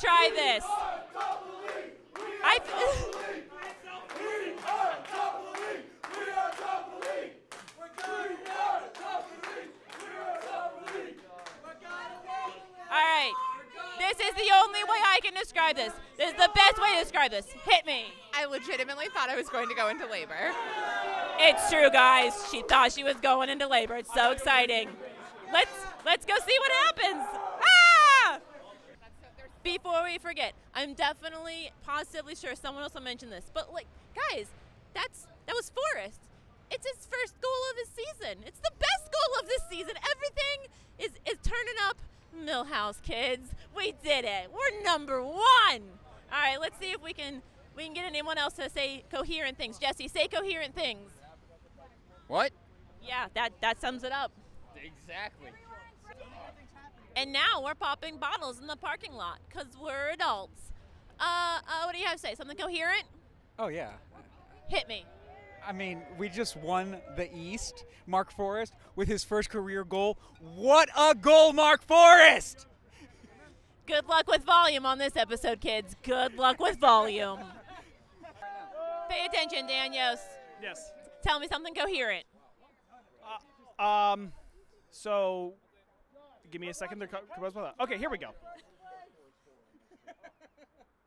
try this. I. All right. This is the only way I can describe this. This is the best way to describe this. Hit me. I legitimately thought I was going to go into labor. It's true, guys. She thought she was going into labor. It's so exciting. Let's let's go see what happens. We forget, I'm definitely positively sure someone else will mention this. But like, guys, that's that was Forrest. It's his first goal of the season. It's the best goal of this season. Everything is is turning up. Milhouse kids, we did it. We're number one. All right, let's see if we can we can get anyone else to say coherent things. Jesse, say coherent things. What? Yeah, that that sums it up. Exactly. And now we're popping bottles in the parking lot because we're adults. Uh, uh, what do you have to say? Something coherent? Oh yeah. Hit me. I mean, we just won the East. Mark Forrest with his first career goal. What a goal, Mark Forrest! Good luck with volume on this episode, kids. Good luck with volume. Pay attention, Daniels. Yes. Tell me something coherent. Um, so, give me a second to co- compose my thought. Okay, here we go.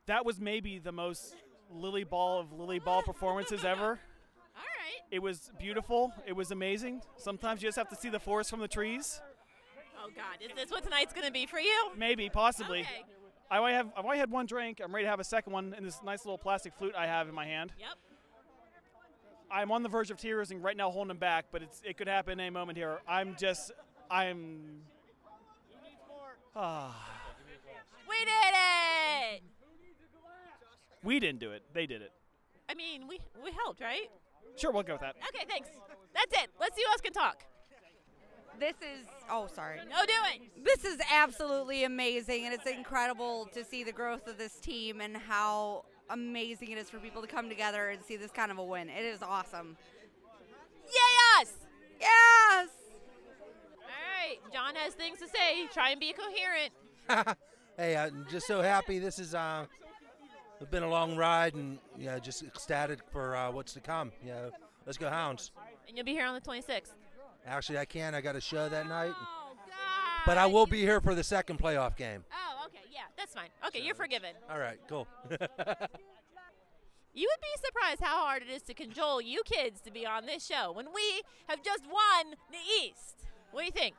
That was maybe the most Lilley ball of Lilley ball performances ever. All right. It was beautiful. It was amazing. Sometimes you just have to see the forest from the trees. Oh God, is this what tonight's gonna be for you? Maybe, possibly. Okay. I only have I've only had one drink. I'm ready to have a second one in this nice little plastic flute I have in my hand. Yep. I'm on the verge of tears and right now holding them back, but it's it could happen any moment here. I'm just I'm ah. We did it. we didn't do it. They did it. I mean, we we helped, right? Sure, we'll go with that. Okay, thanks. That's it. Let's see who else can talk. This is, oh, sorry. No doing. This is absolutely amazing, and it's incredible to see the growth of this team and how amazing it is for people to come together and see this kind of a win. It is awesome. Yay us! Yes! John has things to say. Try and be coherent. hey, I'm just so happy. This is uh, it's been a long ride, and yeah, just ecstatic for uh, what's to come. Know, let's go Hounds. And you'll be here on the 26th. Actually, I can. I got a show that night, Oh, God. but I will be here for the second playoff game. Oh, okay. Yeah, that's fine. Okay, you're forgiven. All right, cool. You would be surprised how hard it is to cajole you kids to be on this show when we have just won the East. What do you think?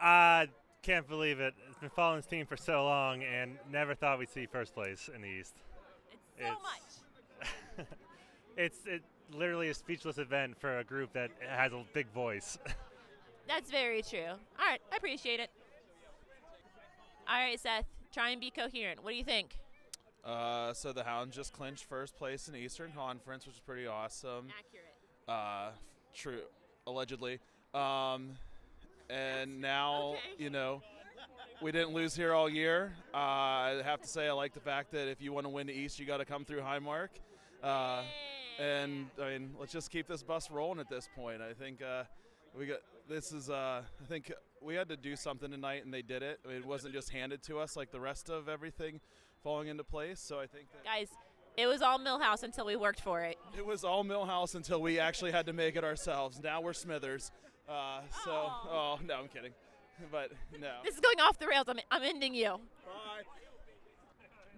I can't believe it. It's been following this team for so long and never thought we'd see first place in the East. It's so It's- much. It's it literally a speechless event for a group that has a big voice. That's very true. All right, I appreciate it. All right, Seth, try and be coherent. What do you think? Uh, so the Hounds just clinched first place in Eastern Conference, which is pretty awesome. Accurate. Uh, true, allegedly. Um, and now, Okay. you know, we didn't lose here all year. Uh, I have to say, I like the fact that if you want to win the East, you got to come through Highmark. Uh, and I mean, let's just keep this bus rolling at this point. I think uh, we got this is. Uh, I think we had to do something tonight, and they did it. I mean, it wasn't just handed to us like the rest of everything falling into place. So I think that Guys, it was all Milhouse until we worked for it. it was all Milhouse until we actually had to make it ourselves. Now we're Smithers. Uh, so, oh no, I'm kidding, but no. This is going off the rails. I'm, I'm ending you. Bye.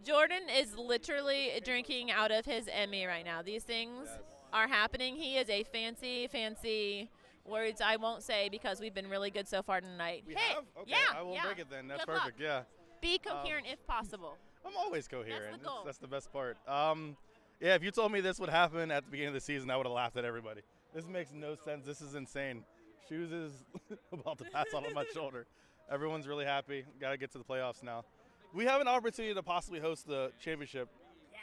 Jordan is literally drinking out of his Emmy right now. These things are happening. He is a fancy, fancy words I won't say because we've been really good so far tonight. We hey, have? Okay, yeah, I won't yeah. break it then. That's Good luck. perfect. Yeah. Be coherent if possible. I'm always coherent. That's the, goal. That's, the best part. Um, yeah, if you told me this would happen at the beginning of the season, I would have laughed at everybody. This makes no sense. This is insane. Shoes is about to pass out on my shoulder. Everyone's really happy. Got to get to the playoffs now. We have an opportunity to possibly host the championship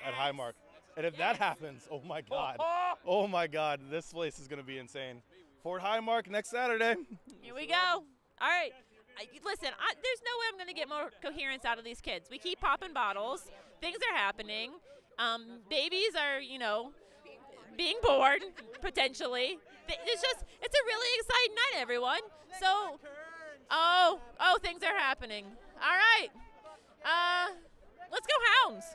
at Highmark. And if that happens, oh my God. Oh my God, this place is going to be insane. Fort Highmark next Saturday. Here we go. All right. Listen, I, there's no way I'm going to get more coherence out of these kids. We keep popping bottles. Things are happening. Um, babies are, you know, being born potentially. It's just, it's a really exciting night, everyone. So, oh, oh, things are happening. All right. Uh, Let's go Hounds.